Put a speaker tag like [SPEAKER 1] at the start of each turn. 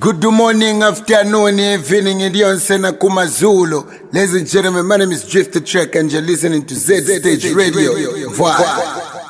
[SPEAKER 1] Good morning, afternoon, evening, Idionse sena Kumazulu. Ladies and gentlemen, my name is Drifter Trek and you're listening to ZedStage Radio. Voilà.